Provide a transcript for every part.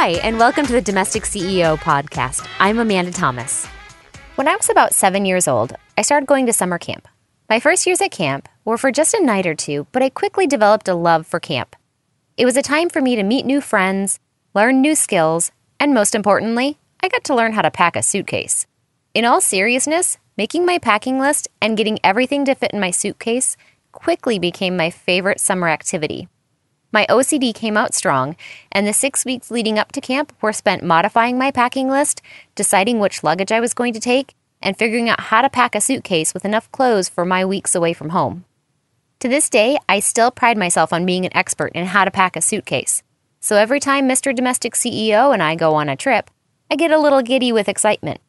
Hi, and welcome to the Domestic CEO podcast. I'm Amanda Thomas. When I was about seven years old, I started going to summer camp. My first years at camp were for just a night or two, but I quickly developed a love for camp. It was a time for me to meet new friends, learn new skills, and most importantly, I got to learn how to pack a suitcase. In all seriousness, making my packing list and getting everything to fit in my suitcase quickly became my favorite summer activity. My OCD came out strong, and the six weeks leading up to camp were spent modifying my packing list, deciding which luggage I was going to take, and figuring out how to pack a suitcase with enough clothes for my weeks away from home. To this day, I still pride myself on being an expert in how to pack a suitcase. So every time Mr. Domestic CEO and I go on a trip, I get a little giddy with excitement.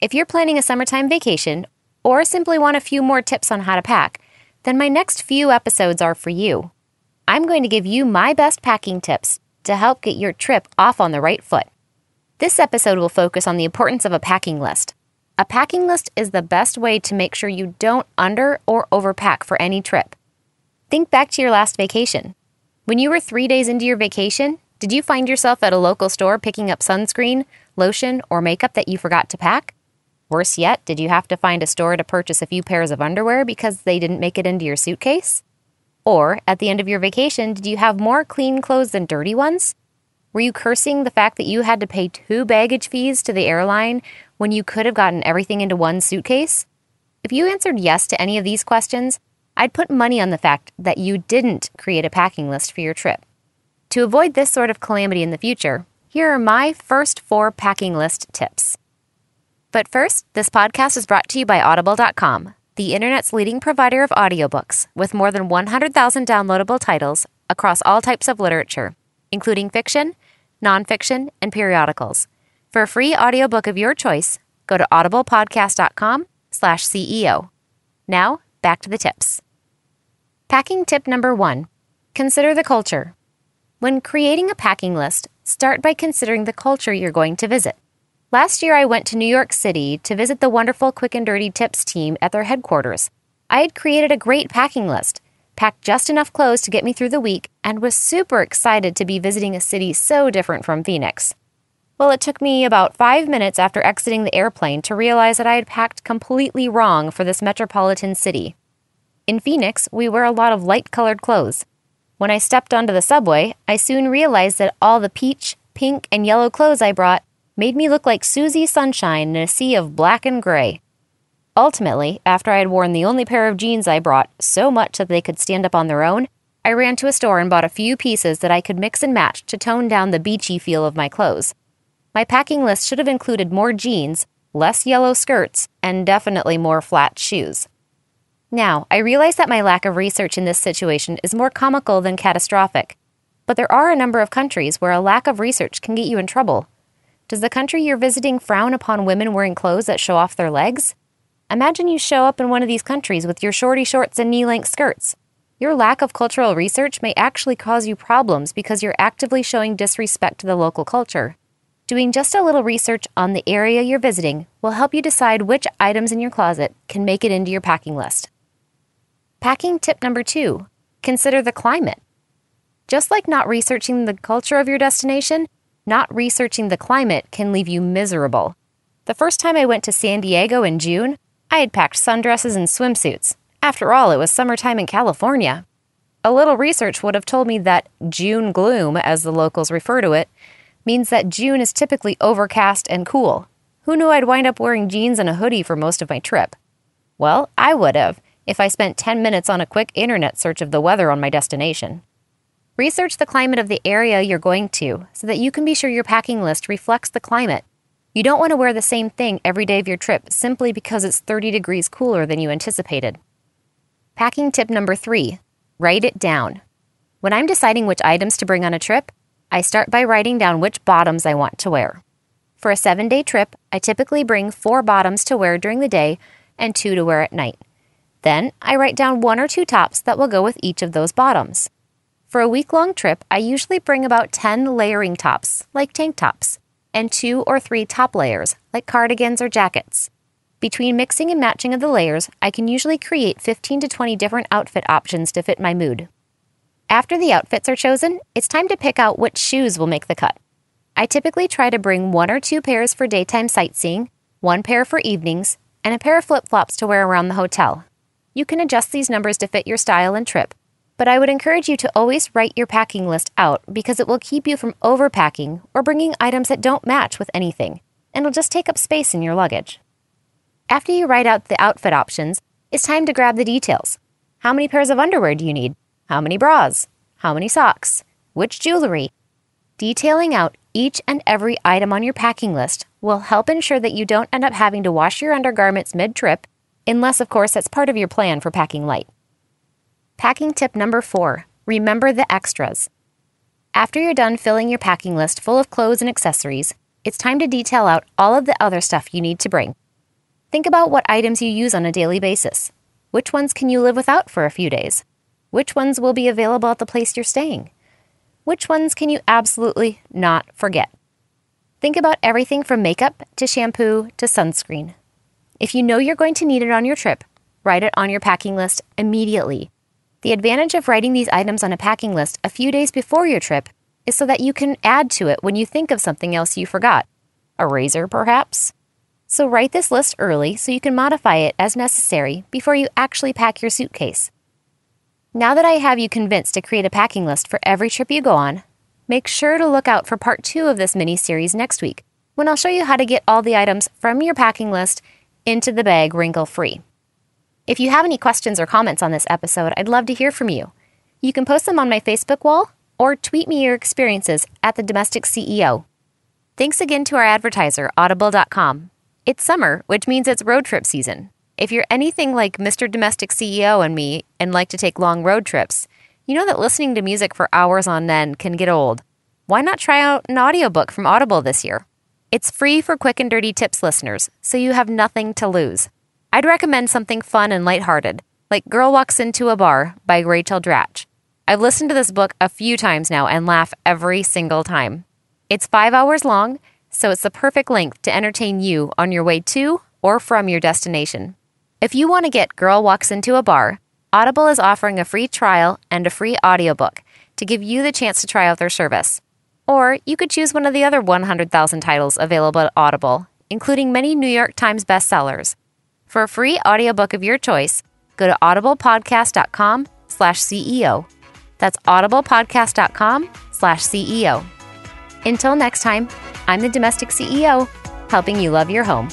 If you're planning a summertime vacation or simply want a few more tips on how to pack, then my next few episodes are for you. I'm going to give you my best packing tips to help get your trip off on the right foot. This episode will focus on the importance of a packing list. A packing list is the best way to make sure you don't under or overpack for any trip. Think back to your last vacation. When you were three days into your vacation, did you find yourself at a local store picking up sunscreen, lotion, or makeup that you forgot to pack? Worse yet, did you have to find a store to purchase a few pairs of underwear because they didn't make it into your suitcase? Or, at the end of your vacation, did you have more clean clothes than dirty ones? Were you cursing the fact that you had to pay two baggage fees to the airline when you could have gotten everything into one suitcase? If you answered yes to any of these questions, I'd put money on the fact that you didn't create a packing list for your trip. To avoid this sort of calamity in the future, here are my first four packing list tips. But first, this podcast is brought to you by Audible.com, the internet's leading provider of audiobooks with more than 100,000 downloadable titles across all types of literature, including fiction, nonfiction, and periodicals. For a free audiobook of your choice, go to audiblepodcast.com slash CEO. Now, back to the tips. Packing tip number one, consider the culture. When creating a packing list, start by considering the culture you're going to visit. Last year, I went to New York City to visit the wonderful Quick and Dirty Tips team at their headquarters. I had created a great packing list, packed just enough clothes to get me through the week, and was super excited to be visiting a city so different from Phoenix. Well, it took me about five minutes after exiting the airplane to realize that I had packed completely wrong for this metropolitan city. In Phoenix, we wear a lot of light colored clothes. When I stepped onto the subway, I soon realized that all the peach, pink, and yellow clothes I brought made me look like Susie Sunshine in a sea of black and gray. Ultimately, after I had worn the only pair of jeans I brought so much that they could stand up on their own, I ran to a store and bought a few pieces that I could mix and match to tone down the beachy feel of my clothes. My packing list should have included more jeans, less yellow skirts, and definitely more flat shoes. Now, I realize that my lack of research in this situation is more comical than catastrophic, but there are a number of countries where a lack of research can get you in trouble. Does the country you're visiting frown upon women wearing clothes that show off their legs? Imagine you show up in one of these countries with your shorty shorts and knee length skirts. Your lack of cultural research may actually cause you problems because you're actively showing disrespect to the local culture. Doing just a little research on the area you're visiting will help you decide which items in your closet can make it into your packing list. Packing tip number two consider the climate. Just like not researching the culture of your destination, not researching the climate can leave you miserable. The first time I went to San Diego in June, I had packed sundresses and swimsuits. After all, it was summertime in California. A little research would have told me that June gloom, as the locals refer to it, means that June is typically overcast and cool. Who knew I'd wind up wearing jeans and a hoodie for most of my trip? Well, I would have if I spent 10 minutes on a quick internet search of the weather on my destination. Research the climate of the area you're going to so that you can be sure your packing list reflects the climate. You don't want to wear the same thing every day of your trip simply because it's 30 degrees cooler than you anticipated. Packing tip number three write it down. When I'm deciding which items to bring on a trip, I start by writing down which bottoms I want to wear. For a seven day trip, I typically bring four bottoms to wear during the day and two to wear at night. Then I write down one or two tops that will go with each of those bottoms. For a week long trip, I usually bring about 10 layering tops, like tank tops, and two or three top layers, like cardigans or jackets. Between mixing and matching of the layers, I can usually create 15 to 20 different outfit options to fit my mood. After the outfits are chosen, it's time to pick out which shoes will make the cut. I typically try to bring one or two pairs for daytime sightseeing, one pair for evenings, and a pair of flip flops to wear around the hotel. You can adjust these numbers to fit your style and trip, but I would encourage you to always write your packing list out because it will keep you from overpacking or bringing items that don't match with anything, and will just take up space in your luggage. After you write out the outfit options, it's time to grab the details. How many pairs of underwear do you need? How many bras? How many socks? Which jewelry? Detailing out each and every item on your packing list will help ensure that you don't end up having to wash your undergarments mid trip, unless, of course, that's part of your plan for packing light. Packing tip number four remember the extras. After you're done filling your packing list full of clothes and accessories, it's time to detail out all of the other stuff you need to bring. Think about what items you use on a daily basis. Which ones can you live without for a few days? Which ones will be available at the place you're staying? Which ones can you absolutely not forget? Think about everything from makeup to shampoo to sunscreen. If you know you're going to need it on your trip, write it on your packing list immediately. The advantage of writing these items on a packing list a few days before your trip is so that you can add to it when you think of something else you forgot. A razor, perhaps? So write this list early so you can modify it as necessary before you actually pack your suitcase. Now that I have you convinced to create a packing list for every trip you go on, make sure to look out for part two of this mini series next week, when I'll show you how to get all the items from your packing list into the bag wrinkle free. If you have any questions or comments on this episode, I'd love to hear from you. You can post them on my Facebook wall or tweet me your experiences at the Domestic CEO. Thanks again to our advertiser, Audible.com. It's summer, which means it's road trip season. If you're anything like Mr. Domestic CEO and me and like to take long road trips, you know that listening to music for hours on end can get old. Why not try out an audiobook from Audible this year? It's free for quick and dirty tips listeners, so you have nothing to lose. I'd recommend something fun and lighthearted, like Girl Walks Into a Bar by Rachel Dratch. I've listened to this book a few times now and laugh every single time. It's five hours long, so it's the perfect length to entertain you on your way to or from your destination. If you want to get Girl Walks Into a Bar, Audible is offering a free trial and a free audiobook to give you the chance to try out their service. Or you could choose one of the other 100,000 titles available at Audible, including many New York Times bestsellers. For a free audiobook of your choice, go to audiblepodcast.com slash CEO. That's audiblepodcast.com slash CEO. Until next time, I'm the Domestic CEO, helping you love your home.